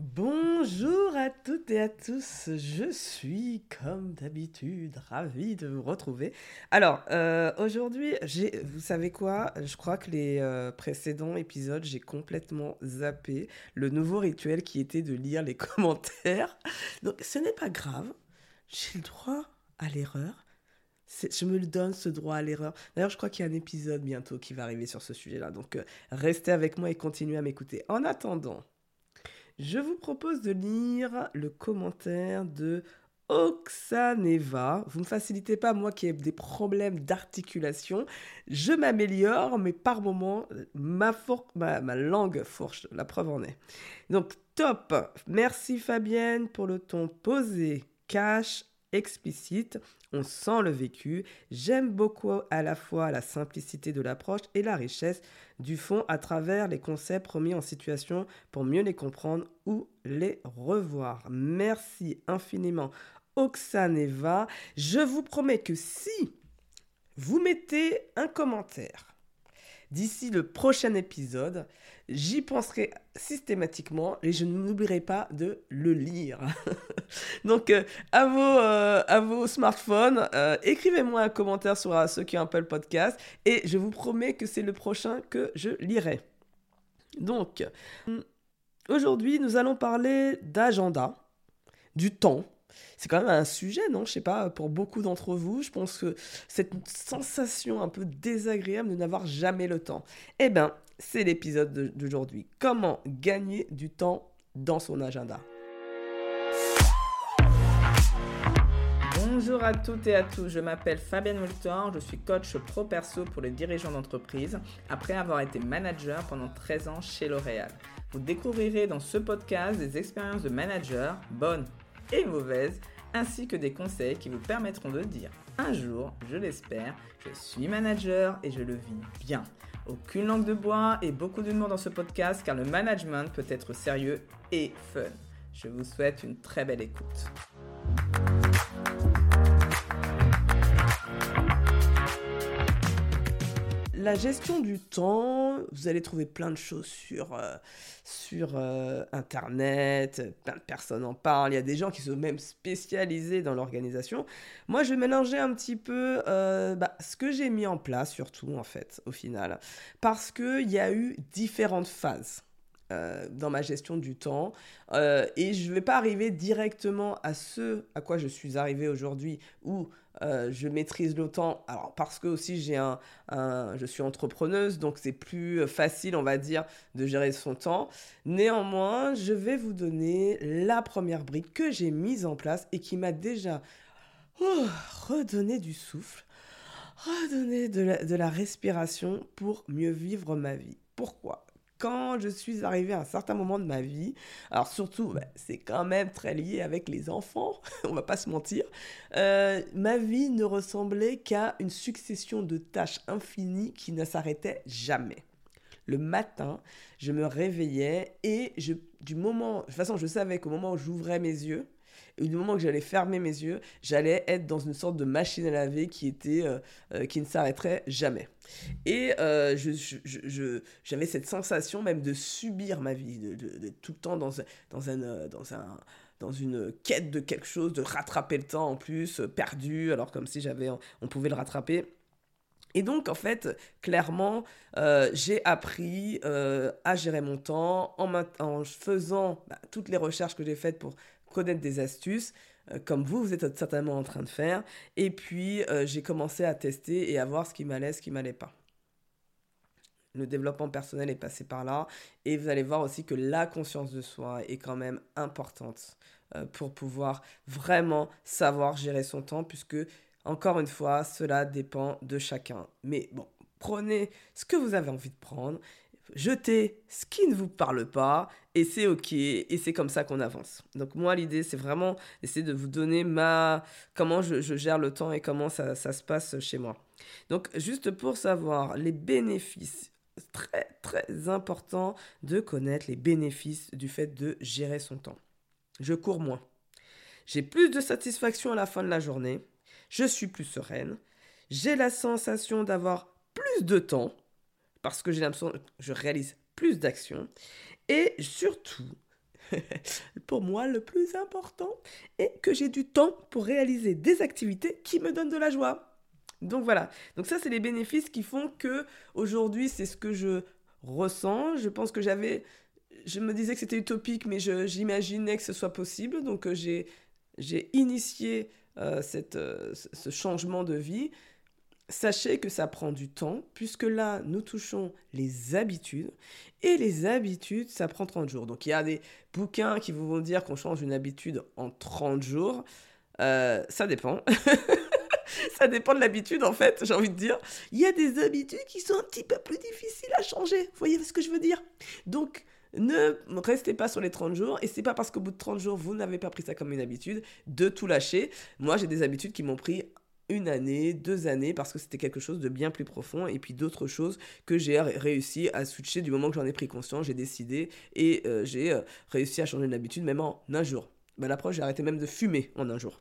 Bonjour à toutes et à tous, je suis comme d'habitude ravi de vous retrouver. Alors, euh, aujourd'hui, vous savez quoi? Je crois que les euh, précédents épisodes, j'ai complètement zappé le nouveau rituel qui était de lire les commentaires. Donc, ce n'est pas grave, j'ai le droit à l'erreur. Je me le donne ce droit à l'erreur. D'ailleurs, je crois qu'il y a un épisode bientôt qui va arriver sur ce sujet-là. Donc, euh, restez avec moi et continuez à m'écouter. En attendant, je vous propose de lire le commentaire de Oxaneva. Vous ne me facilitez pas, moi qui ai des problèmes d'articulation. Je m'améliore, mais par moments, ma, ma, ma, langue fourche. La preuve en est. Donc, top. Merci Fabienne pour le ton posé, cash, explicite. On sent le vécu. J'aime beaucoup à la fois la simplicité de l'approche et la richesse du fond à travers les concepts remis en situation pour mieux les comprendre ou les revoir. Merci infiniment Oxaneva. Je vous promets que si vous mettez un commentaire d'ici le prochain épisode, j'y penserai systématiquement et je n'oublierai pas de le lire. Donc, euh, à, vos, euh, à vos smartphones, euh, écrivez-moi un commentaire sur ceux qui ont Apple Podcast et je vous promets que c'est le prochain que je lirai. Donc, aujourd'hui, nous allons parler d'agenda, du temps c'est quand même un sujet, non Je sais pas, pour beaucoup d'entre vous, je pense que cette sensation un peu désagréable de n'avoir jamais le temps. Eh bien, c'est l'épisode d'aujourd'hui. Comment gagner du temps dans son agenda? Bonjour à toutes et à tous, je m'appelle Fabienne Moltor, je suis coach pro perso pour les dirigeants d'entreprise après avoir été manager pendant 13 ans chez L'Oréal. Vous découvrirez dans ce podcast des expériences de manager, bonnes et mauvaises, ainsi que des conseils qui vous permettront de dire un jour, je l'espère, je suis manager et je le vis bien. Aucune langue de bois et beaucoup d'humour dans ce podcast car le management peut être sérieux et fun. Je vous souhaite une très belle écoute. La gestion du temps, vous allez trouver plein de choses sur, euh, euh, Internet, plein de personnes en parlent, il y a des gens qui sont même spécialisés dans l'organisation. Moi, je vais mélanger un petit peu euh, bah, ce que j'ai mis en place, surtout en fait, au final, parce qu'il y a eu différentes phases. Dans ma gestion du temps et je ne vais pas arriver directement à ce à quoi je suis arrivé aujourd'hui où euh, je maîtrise le temps. Alors parce que aussi j'ai un, je suis entrepreneuse, donc c'est plus facile, on va dire, de gérer son temps. Néanmoins, je vais vous donner la première brique que j'ai mise en place et qui m'a déjà oh, redonné du souffle, redonné de la respiration pour mieux vivre ma vie. Pourquoi? Quand je suis arrivée à un certain moment de ma vie, alors surtout, bah, c'est quand même très lié avec les enfants, on va pas se mentir, euh, ma vie ne ressemblait qu'à une succession de tâches infinies qui ne s'arrêtaient jamais. Le matin, je me réveillais et je, du moment, de toute façon, je savais qu'au moment où j'ouvrais mes yeux, et du moment que j'allais fermer mes yeux, j'allais être dans une sorte de machine à laver qui, était, euh, euh, qui ne s'arrêterait jamais. Et euh, j'avais cette sensation même de subir ma vie, de, tout le temps dans, dans, un, dans, un, dans une quête de quelque chose, de rattraper le temps en plus, perdu, alors comme si j'avais, on pouvait le rattraper. Et donc, en fait, clairement, j'ai appris à gérer mon temps en, en faisant bah, toutes les recherches que j'ai faites pour connaître des astuces, euh, comme vous, vous êtes certainement en train de faire. Et puis, euh, j'ai commencé à tester et à voir ce qui m'allait, ce qui m'allait pas. Le développement personnel est passé par là. Et vous allez voir aussi que la conscience de soi est quand même importante euh, pour pouvoir vraiment savoir gérer son temps, puisque, encore une fois, cela dépend de chacun. Mais bon, prenez ce que vous avez envie de prendre jetez ce qui ne vous parle pas et c'est ok et c'est comme ça qu'on avance. Donc moi l'idée c'est vraiment essayer de vous donner ma comment je, gère le temps et comment ça, ça, se passe chez moi. Donc juste pour savoir les bénéfices très très important de connaître les bénéfices du fait de gérer son temps. Je cours moins. J'ai plus de satisfaction à la fin de la journée. Je suis plus sereine. J'ai la sensation d'avoir plus de temps parce que j'ai l'impression que je réalise plus d'actions. Et surtout, pour moi, le plus important est que j'ai du temps pour réaliser des activités qui me donnent de la joie. Donc voilà. Donc ça, c'est les bénéfices qui font que aujourd'hui, c'est ce que je ressens. Je pense que j'avais, je me disais que c'était utopique, mais j'imaginais que ce soit possible. Donc euh, j'ai initié euh, euh, ce changement de vie. Sachez que ça prend du temps, puisque là, nous touchons les habitudes. Et les habitudes, ça prend 30 jours. Donc il y a des bouquins qui vous vont dire qu'on change une habitude en 30 jours. ça dépend. ça dépend de l'habitude, en fait, j'ai envie de dire. Il y a des habitudes qui sont un petit peu plus difficiles à changer. Vous voyez ce que je veux dire? Donc, ne restez pas sur les 30 jours. Et c'est pas parce qu'au bout de 30 jours, vous n'avez pas pris ça comme une habitude de tout lâcher. Moi, j'ai des habitudes qui m'ont pris une année, deux années, parce que c'était quelque chose de bien plus profond, et puis d'autres choses que j'ai réussi à switcher du moment que j'en ai pris conscience, j'ai décidé, et euh, j'ai euh, réussi à changer une habitude même en un jour. Bah, L'approche, j'ai arrêté même de fumer en un jour.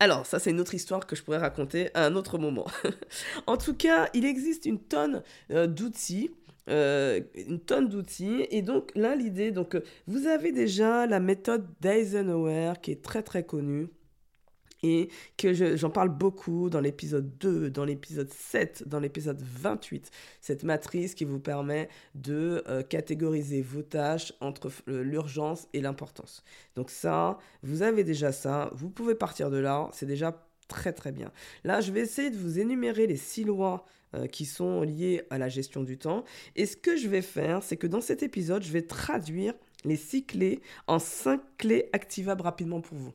Alors, ça c'est une autre histoire que je pourrais raconter à un autre moment. en tout cas, il existe une tonne euh, d'outils. Une tonne d'outils et donc là l'idée donc vous avez déjà la méthode d'Eisenhower qui est très très connue et que j'en parle beaucoup dans l'épisode 2, dans l'épisode 7, dans l'épisode 28, cette matrice qui vous permet de euh, catégoriser vos tâches entre l'urgence et l'importance. Donc ça, vous avez déjà ça, vous pouvez partir de là, c'est déjà très très bien. Là, je vais essayer de vous énumérer les six lois euh, qui sont liées à la gestion du temps. Et ce que je vais faire, c'est que dans cet épisode, je vais traduire les six clés en cinq clés activables rapidement pour vous.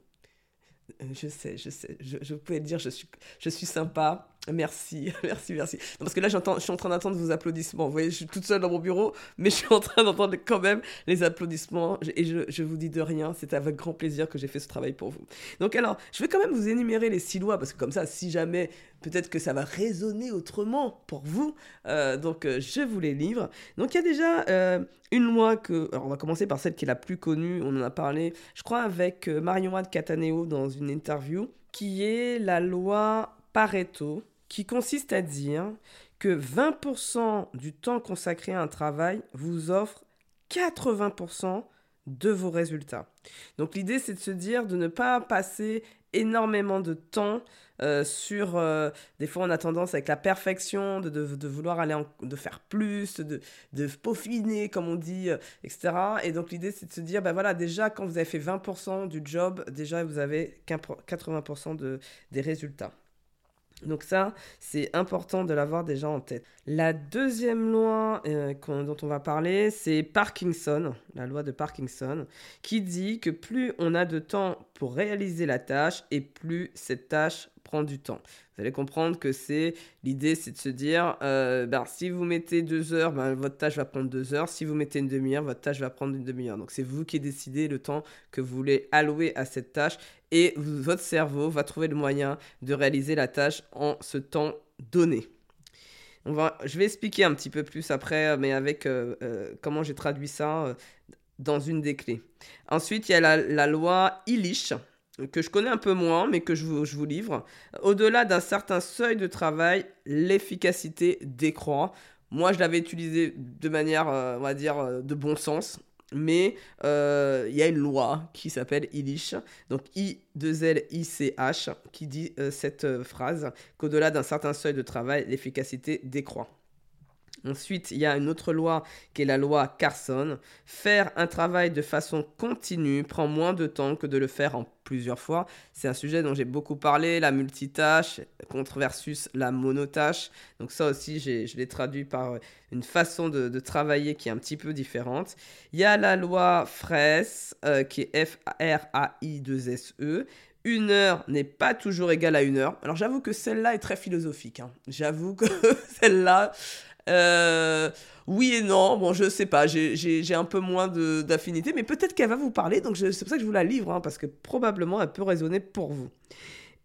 Euh, je sais, je sais. Je, je pouvais dire, je suis, je suis sympa. Merci, merci, merci. parce que là, je suis en train d'entendre vos applaudissements. Vous voyez, je suis toute seule dans mon bureau, mais je suis en train d'entendre quand même les applaudissements. Et je, vous dis de rien, c'est avec grand plaisir que j'ai fait ce travail pour vous. Donc alors, je vais quand même vous énumérer les six lois, parce que comme ça, si jamais, peut-être que ça va résonner autrement pour vous. Euh, donc, euh, je vous les livre. Donc, il y a déjà euh, une loi que... Alors, on va commencer par celle qui est la plus connue. On en a parlé, je crois, avec Marion de Cataneo dans une interview, qui est la loi Pareto qui consiste à dire que 20% du temps consacré à un travail vous offre 80% de vos résultats. Donc l'idée c'est de se dire de ne pas passer énormément de temps euh, sur euh, des fois on a tendance avec la perfection de, de, vouloir aller de faire plus de, de peaufiner comme on dit euh, etc et donc l'idée c'est de se dire ben voilà déjà quand vous avez fait 20% du job déjà vous avez 80% de, des résultats donc ça, c'est important de l'avoir déjà en tête. La deuxième loi euh, dont on va parler, c'est Parkinson, la loi de Parkinson, qui dit que plus on a de temps pour réaliser la tâche et plus cette tâche prend du temps. Vous allez comprendre que c'est l'idée, c'est de se dire, euh, ben, si vous mettez deux heures, ben, votre tâche va prendre deux heures. Si vous mettez une demi-heure, votre tâche va prendre une demi-heure. Donc c'est vous qui décidez le temps que vous voulez allouer à cette tâche et votre cerveau va trouver le moyen de réaliser la tâche en ce temps donné. Je vais expliquer un petit peu plus après, mais avec euh, euh, comment j'ai traduit ça dans une des clés. Ensuite, il y a la, loi Illich que je connais un peu moins, mais que je vous, livre. Au-delà d'un certain seuil de travail, l'efficacité décroît. Moi, je l'avais utilisé de manière, euh, on va dire, euh, de bon sens. Mais euh, il y a une loi qui s'appelle ILICH, donc I-2-L-I-C-H, qui dit cette phrase qu'au-delà d'un certain seuil de travail, l'efficacité décroît. Ensuite, il y a une autre loi qui est la loi Carson. Faire un travail de façon continue prend moins de temps que de le faire en plusieurs fois. C'est un sujet dont j'ai beaucoup parlé, la multitâche contre versus la monotâche. Donc ça aussi, je l'ai traduit par une façon de, travailler qui est un petit peu différente. Il y a la loi Fraisse, euh, qui est F-R-A-I-2-S-E. Une heure n'est pas toujours égale à une heure. Alors j'avoue que celle-là est très philosophique. Hein. J'avoue que celle-là, euh, oui et non, bon, je sais pas, j'ai un peu moins d'affinité, mais peut-être qu'elle va vous parler, donc c'est pour ça que je vous la livre, hein, parce que probablement elle peut résonner pour vous.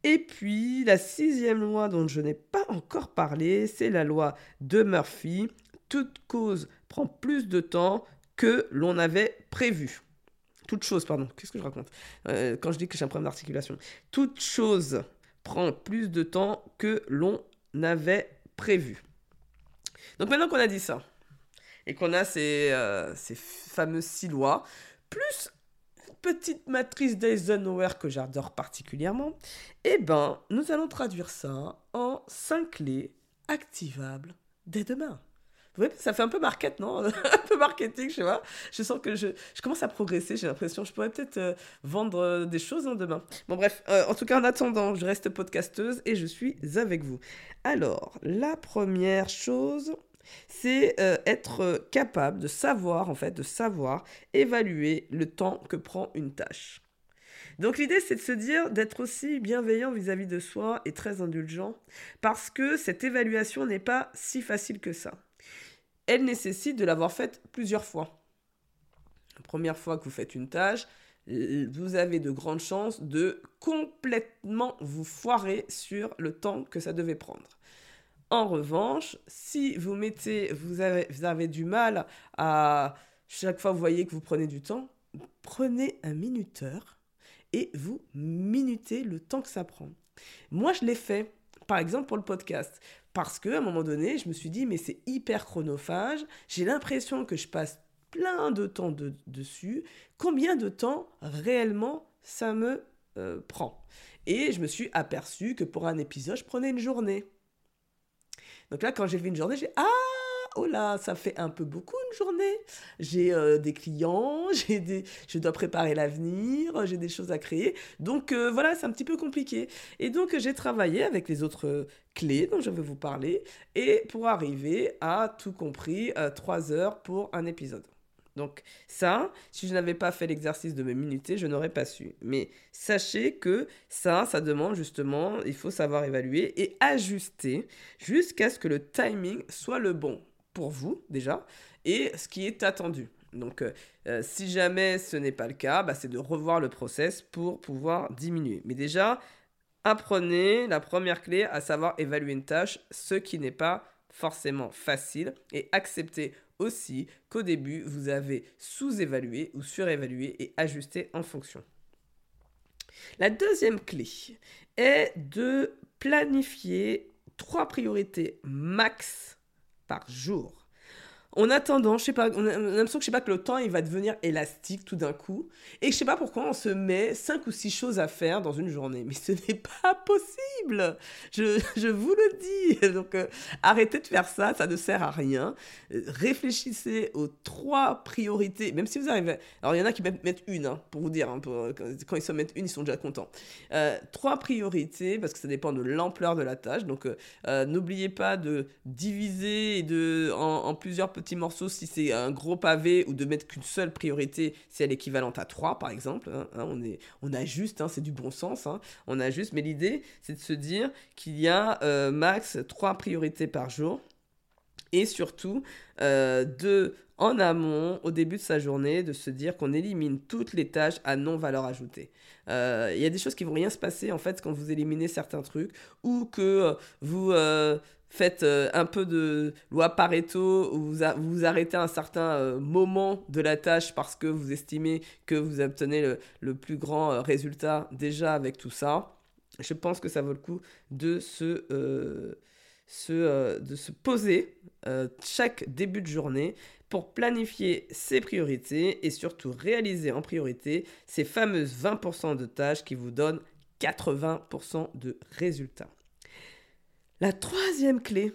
Et puis, la sixième loi dont je n'ai pas encore parlé, c'est la loi de Murphy. Toute cause prend plus de temps que l'on avait prévu. Toute chose, pardon, qu'est-ce que je raconte? Euh, Quand je dis que j'ai un problème d'articulation. Toute chose prend plus de temps que l'on avait prévu. Donc maintenant qu'on a dit ça, et qu'on a ces, euh, ces fameuses six lois, plus petite matrice d'Eisenhower que j'adore particulièrement, eh ben, nous allons traduire ça en 5 clés activables dès demain. Vous voyez, ça fait un peu market, non Un peu marketing, je sais pas. Je sens que je, je commence à progresser, j'ai l'impression. Je pourrais peut-être euh, vendre euh, des choses hein, demain. Bon, bref, euh, en tout cas, en attendant, je reste podcasteuse et je suis avec vous. Alors, la première chose, c'est être capable de savoir, en fait, de savoir évaluer le temps que prend une tâche. Donc l'idée, c'est de se dire d'être aussi bienveillant vis-à-vis -vis de soi et très indulgent, parce que cette évaluation n'est pas si facile que ça elle nécessite de l'avoir faite plusieurs fois. La première fois que vous faites une tâche, vous avez de grandes chances de complètement vous foirer sur le temps que ça devait prendre. En revanche, si vous mettez, vous avez, du mal à chaque fois vous voyez que vous prenez du temps, prenez un minuteur et vous minutez le temps que ça prend. Moi, je l'ai fait, par exemple pour le podcast. Parce qu'à un moment donné, je me suis dit, mais c'est hyper chronophage, j'ai l'impression que je passe plein de temps dessus, combien de temps réellement ça me euh, prend? Et je me suis aperçu que pour un épisode, je prenais une journée. Donc là, quand j'ai vu une journée, j'ai Ah oh là, ça fait un peu beaucoup une journée. J'ai euh, des clients, j'ai des, je dois préparer l'avenir, j'ai des choses à créer. Donc euh, voilà, c'est un petit peu compliqué. Et donc j'ai travaillé avec les autres clés dont je vais vous parler et pour arriver à tout compris euh, trois heures pour un épisode. Donc ça, si je n'avais pas fait l'exercice de me minuter, je n'aurais pas su. Mais sachez que ça, ça demande justement, il faut savoir évaluer et ajuster jusqu'à ce que le timing soit le bon pour vous déjà et ce qui est attendu. Donc, euh, euh, si jamais ce n'est pas le cas, bah, c'est de revoir le process pour pouvoir diminuer. Mais déjà, apprenez la première clé, à savoir évaluer une tâche, ce qui n'est pas forcément facile, et acceptez aussi qu'au début, vous avez sous-évalué ou surévalué et ajusté en fonction. La deuxième clé est de planifier trois priorités max par jour. On a tendance, je sais pas, on a, l'impression que je sais pas que le temps il va devenir élastique tout d'un coup et je sais pas pourquoi on se met cinq ou six choses à faire dans une journée, mais ce n'est pas possible. Je, vous le dis. Donc euh, arrêtez de faire ça, ça ne sert à rien. réfléchissez aux trois priorités, même si vous arrivez. Alors il y en a qui mettent une hein, pour vous dire, hein, quand ils se mettent une, ils sont déjà contents. Euh, trois priorités parce que ça dépend de l'ampleur de la tâche. Donc euh, n'oubliez pas de diviser en, en plusieurs petits morceaux si c'est un gros pavé ou de mettre qu'une seule priorité si elle est équivalente à 3 par exemple. Hein, hein, on, est, on ajuste, hein, c'est du bon sens, on ajuste. Mais l'idée c'est de se dire qu'il y a euh, max 3 priorités par jour et surtout euh, de en amont, au début de sa journée, de se dire qu'on élimine toutes les tâches à non-valeur ajoutée. Euh, il y a des choses qui vont rien se passer en fait quand vous éliminez certains trucs ou que vous faites euh, un peu de loi Pareto, où vous, vous arrêtez un certain euh, moment de la tâche parce que vous estimez que vous obtenez le, plus grand euh, résultat déjà avec tout ça. Je pense que ça vaut le coup de se, se de se poser chaque début de journée pour planifier ses priorités et surtout réaliser en priorité ces fameuses 20% de tâches qui vous donnent 80% de résultats. La troisième clé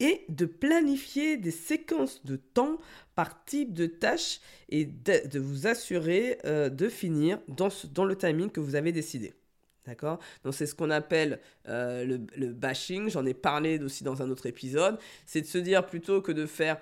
est de planifier des séquences de temps par type de tâche et de, vous assurer euh, de finir dans, le timing que vous avez décidé. D'accord? Donc c'est ce qu'on appelle euh, le, bashing, j'en ai parlé aussi dans un autre épisode, c'est de se dire plutôt que de faire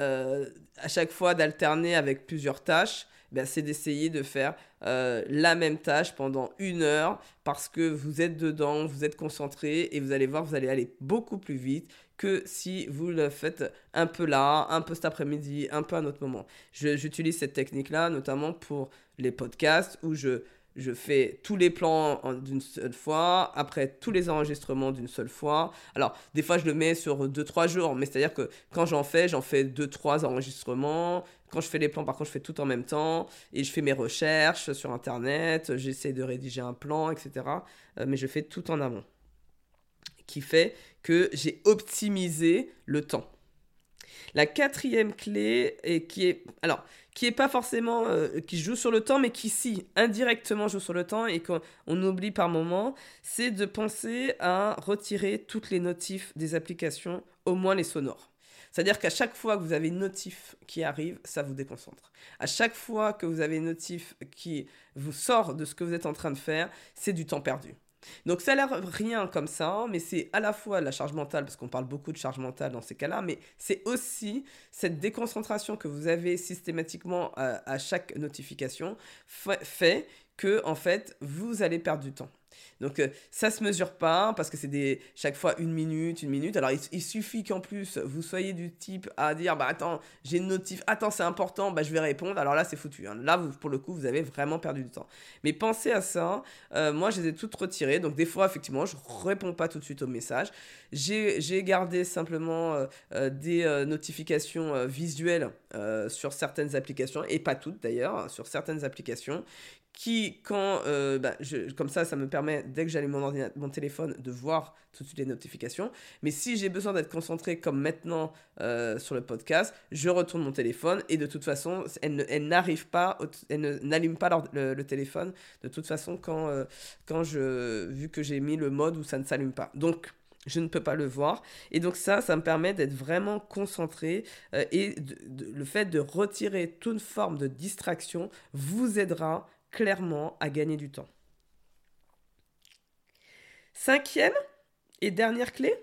euh, à chaque fois d'alterner avec plusieurs tâches, ben, c'est d'essayer de faire euh, la même tâche pendant une heure parce que vous êtes dedans, vous êtes concentré et vous allez voir, vous allez aller beaucoup plus vite que si vous le faites un peu là, un peu cet après-midi, un peu à un autre moment. J'utilise cette technique-là notamment pour les podcasts où je je fais tous les plans d'une seule fois, après tous les enregistrements d'une seule fois. Alors, des fois, je le mets sur 2-3 jours, mais c'est-à-dire que quand j'en fais, j'en fais 2-3 enregistrements. Quand je fais les plans, par contre, je fais tout en même temps. Et je fais mes recherches sur Internet, j'essaie de rédiger un plan, etc. Euh, mais je fais tout en amont. Qui fait que j'ai optimisé le temps. La quatrième clé, et qui est, alors, qui est pas forcément, euh, qui joue sur le temps, mais qui si indirectement joue sur le temps et qu'on oublie par moment, c'est de penser à retirer toutes les notifs des applications, au moins les sonores. C'est-à-dire qu'à chaque fois que vous avez une notif qui arrive, ça vous déconcentre. À chaque fois que vous avez une notif qui vous sort de ce que vous êtes en train de faire, c'est du temps perdu. Donc ça a l'air rien comme ça, mais c'est à la fois la charge mentale, parce qu'on parle beaucoup de charge mentale dans ces cas-là, mais c'est aussi cette déconcentration que vous avez systématiquement à, chaque notification fait que en fait vous allez perdre du temps. Donc ça euh, ça se mesure pas parce que c'est des chaque fois une minute, une minute. Alors il, suffit qu'en plus vous soyez du type à dire bah attends j'ai une notif, attends c'est important, bah je vais répondre. Alors là c'est foutu. Hein. Là vous, pour le coup vous avez vraiment perdu du temps. Mais pensez à ça. Euh, moi je les ai toutes retirées. Donc des fois effectivement je réponds pas tout de suite aux messages. J'ai gardé simplement euh, des notifications visuelles sur certaines applications et pas toutes d'ailleurs hein, sur certaines applications qui, quand, euh, bah, comme ça, ça me permet, dès que j'allume mon, mon téléphone, de voir tout de suite les notifications. Mais si j'ai besoin d'être concentré, comme maintenant euh, sur le podcast, je retourne mon téléphone et de toute façon, elle, elle n'arrive pas, elle n'allume pas le, téléphone de toute façon quand, euh, quand je, vu que j'ai mis le mode où ça ne s'allume pas. Donc, je ne peux pas le voir. Et donc ça, ça me permet d'être vraiment concentré et le fait de retirer toute forme de distraction vous aidera clairement à gagner du temps. Cinquième et dernière clé,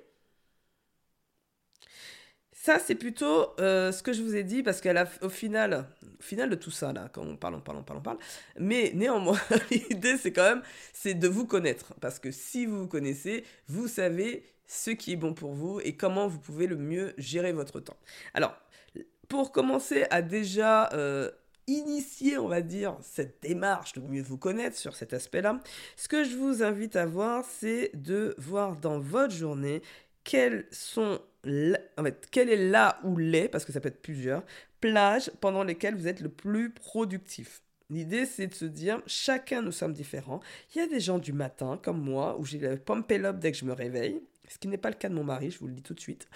ça, c'est plutôt euh, ce que je vous ai dit, parce qu'au final, au final de tout ça, là, quand on parle, on parle, on parle, on parle, mais néanmoins, l'idée, c'est quand même, c'est de vous connaître. Parce que si vous vous connaissez, vous savez ce qui est bon pour vous et comment vous pouvez le mieux gérer votre temps. Alors, pour commencer à déjà euh, initier, on va dire, cette démarche de mieux vous connaître sur cet aspect-là, ce que je vous invite à voir, c'est de voir dans votre journée quelles sont, en fait, quelle est là ou les, parce que ça peut être plusieurs, plages pendant lesquelles vous êtes le plus productif. L'idée, c'est de se dire, chacun nous sommes différents. Il y a des gens du matin, comme moi, où j'ai le pump up dès que je me réveille ce qui n'est pas le cas de mon mari, je vous le dis tout de suite.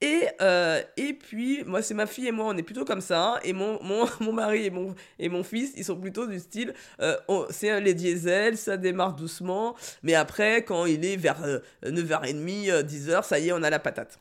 Et, euh, et puis, moi, c'est ma fille et moi, on est plutôt comme ça. Hein. et mon, mon, mon, mari et mon, et mon fils, ils sont plutôt du style, euh, c'est les diesels, ça démarre doucement. Mais après, quand il est vers 9h30, euh, 10h, ça y est, on a la patate.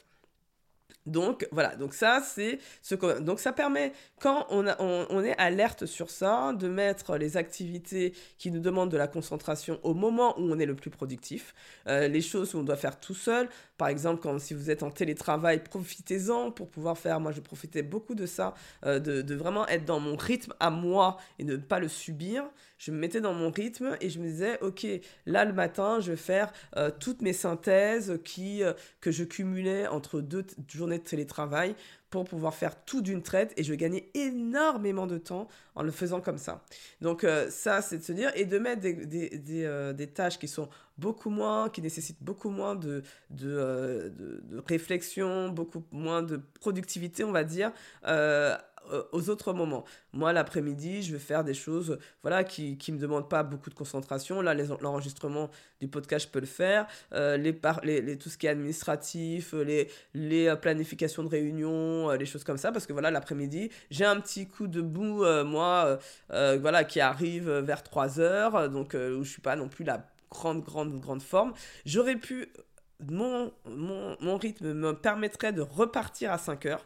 Donc voilà, donc ça c'est ce que donc ça permet quand on, on, est alerte sur ça de mettre les activités qui nous demandent de la concentration au moment où on est le plus productif, euh, les choses où on doit faire tout seul. Par exemple, quand si vous êtes en télétravail, profitez-en pour pouvoir faire. Moi, je profitais beaucoup de ça, euh, de, vraiment être dans mon rythme à moi et ne pas le subir je me mettais dans mon rythme et je me disais, ok, là le matin, je vais faire euh, toutes mes synthèses qui, que je cumulais entre deux journées télétravail pour pouvoir faire tout d'une traite et je gagnais énormément de temps en le faisant comme ça. Donc euh, ça, c'est de se dire et de mettre des, des, des, des, tâches qui sont beaucoup moins, qui nécessitent beaucoup moins de, de, de, de réflexion, beaucoup moins de productivité, on va dire euh, aux autres moments. Moi, l'après-midi, je vais faire des choses voilà, qui ne me demandent pas beaucoup de concentration. Là, l'enregistrement du podcast, je peux le faire. Euh, les, les, tout ce qui est administratif, les, les euh, planifications de réunions, les choses comme ça. Parce que voilà, l'après-midi, j'ai un petit coup de bout, moi, voilà, qui arrive vers 3 heures, donc où je suis pas non plus la grande, grande, grande forme. J'aurais pu... Mon, mon, mon rythme me permettrait de repartir à 5 heures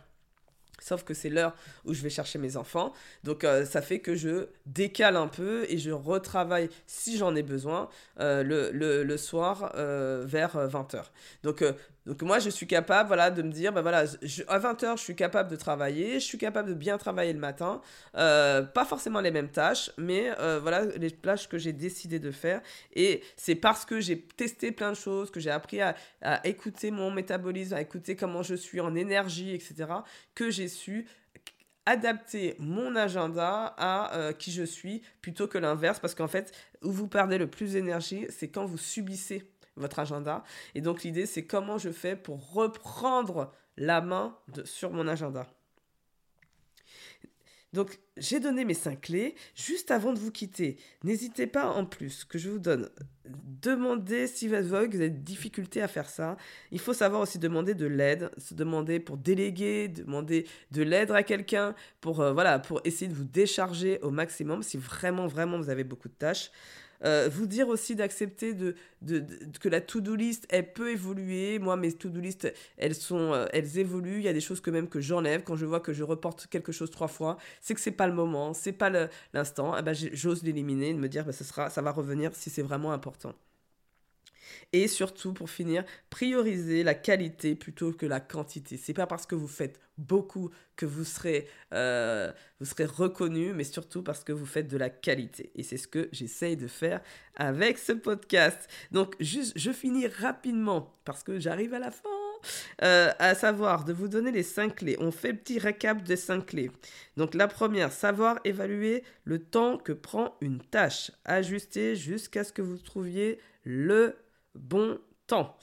Sauf que c'est l'heure où je vais chercher mes enfants. Donc euh, ça fait que je décale un peu et je retravaille, si j'en ai besoin, euh, le, le, soir euh, vers 20h. Donc donc moi, je suis capable voilà, de me dire, bah voilà, à 20h, je suis capable de travailler, je suis capable de bien travailler le matin. Pas forcément les mêmes tâches, mais voilà les tâches que j'ai décidé de faire. Et c'est parce que j'ai testé plein de choses, que j'ai appris à, écouter mon métabolisme, à écouter comment je suis en énergie, etc., que j'ai su adapter mon agenda à euh, qui je suis plutôt que l'inverse parce qu'en fait où vous perdez le plus d'énergie c'est quand vous subissez votre agenda. Et donc l'idée, c'est comment je fais pour reprendre la main sur mon agenda. Donc j'ai donné mes cinq clés. Juste avant de vous quitter, n'hésitez pas en plus que je vous donne. Demandez si vous avez des difficultés à faire ça. Il faut savoir aussi demander de l'aide, se demander pour déléguer, demander de l'aide à quelqu'un pour, euh, voilà, pour essayer de vous décharger au maximum si vraiment, vraiment vous avez beaucoup de tâches. Euh, vous dire aussi d'accepter de, que la to-do list, elle peut évoluer. Moi, mes to-do list, elles, sont, euh, elles évoluent. Il y a des choses que même que j'enlève. Quand je vois que je reporte quelque chose trois fois, c'est que c'est pas le moment, c'est pas l'instant. Eh ben, j'ose l'éliminer, de me dire, ce sera, ça va revenir si c'est vraiment important. Et surtout, pour finir, prioriser la qualité plutôt que la quantité. C'est pas parce que vous faites beaucoup que vous serez, euh, serez reconnu, mais surtout parce que vous faites de la qualité. Et c'est ce que j'essaye de faire avec ce podcast. Donc, juste, je finis rapidement parce que j'arrive à la fin. Euh, à savoir de vous donner les cinq clés. On fait petit récap des cinq clés. Donc la première, savoir évaluer le temps que prend une tâche. Ajuster jusqu'à ce que vous trouviez le bon temps.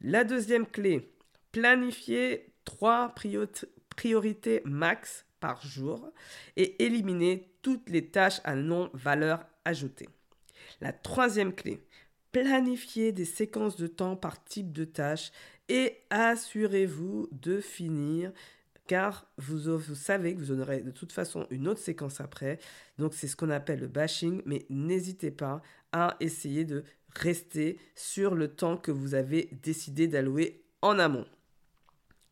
La deuxième clé, planifier trois priorités max par jour et éliminer toutes les tâches à non-valeur ajoutée. La troisième clé, planifier des séquences de temps par type de tâche et assurez-vous de finir car vous, savez que vous aurez de toute façon une autre séquence après. Donc c'est ce qu'on appelle le bashing, mais n'hésitez pas à essayer de rester sur le temps que vous avez décidé d'allouer en amont.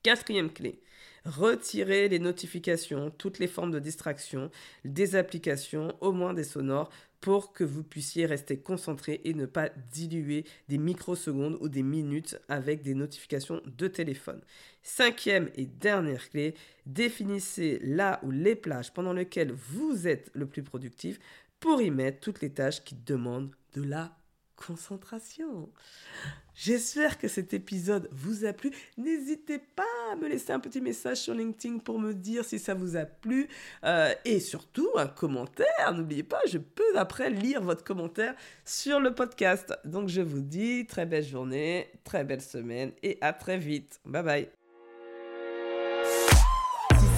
Quatrième clé, retirez les notifications, toutes les formes de distraction, des applications, au moins des sonores, pour que vous puissiez rester concentré et ne pas diluer des microsecondes ou des minutes avec des notifications de téléphone. Cinquième et dernière clé, définissez là ou les plages pendant lesquelles vous êtes le plus productif pour y mettre toutes les tâches qui demandent de la concentration. J'espère que cet épisode vous a plu. N'hésitez pas à me laisser un petit message sur LinkedIn pour me dire si ça vous a plu. Euh, et surtout, un commentaire. N'oubliez pas, je peux après lire votre commentaire sur le podcast. Donc je vous dis très belle journée, très belle semaine et à très vite. Bye bye.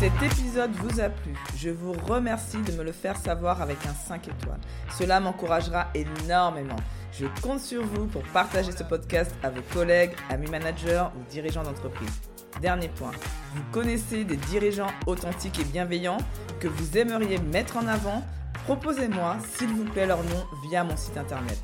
Cet épisode vous a plu. Je vous remercie de me le faire savoir avec un 5 étoiles. Cela m'encouragera énormément. Je compte sur vous pour partager ce podcast à vos collègues, amis managers ou dirigeants d'entreprise. Dernier point, vous connaissez des dirigeants authentiques et bienveillants que vous aimeriez mettre en avant? Proposez-moi, s'il vous plaît, leur nom via mon site internet.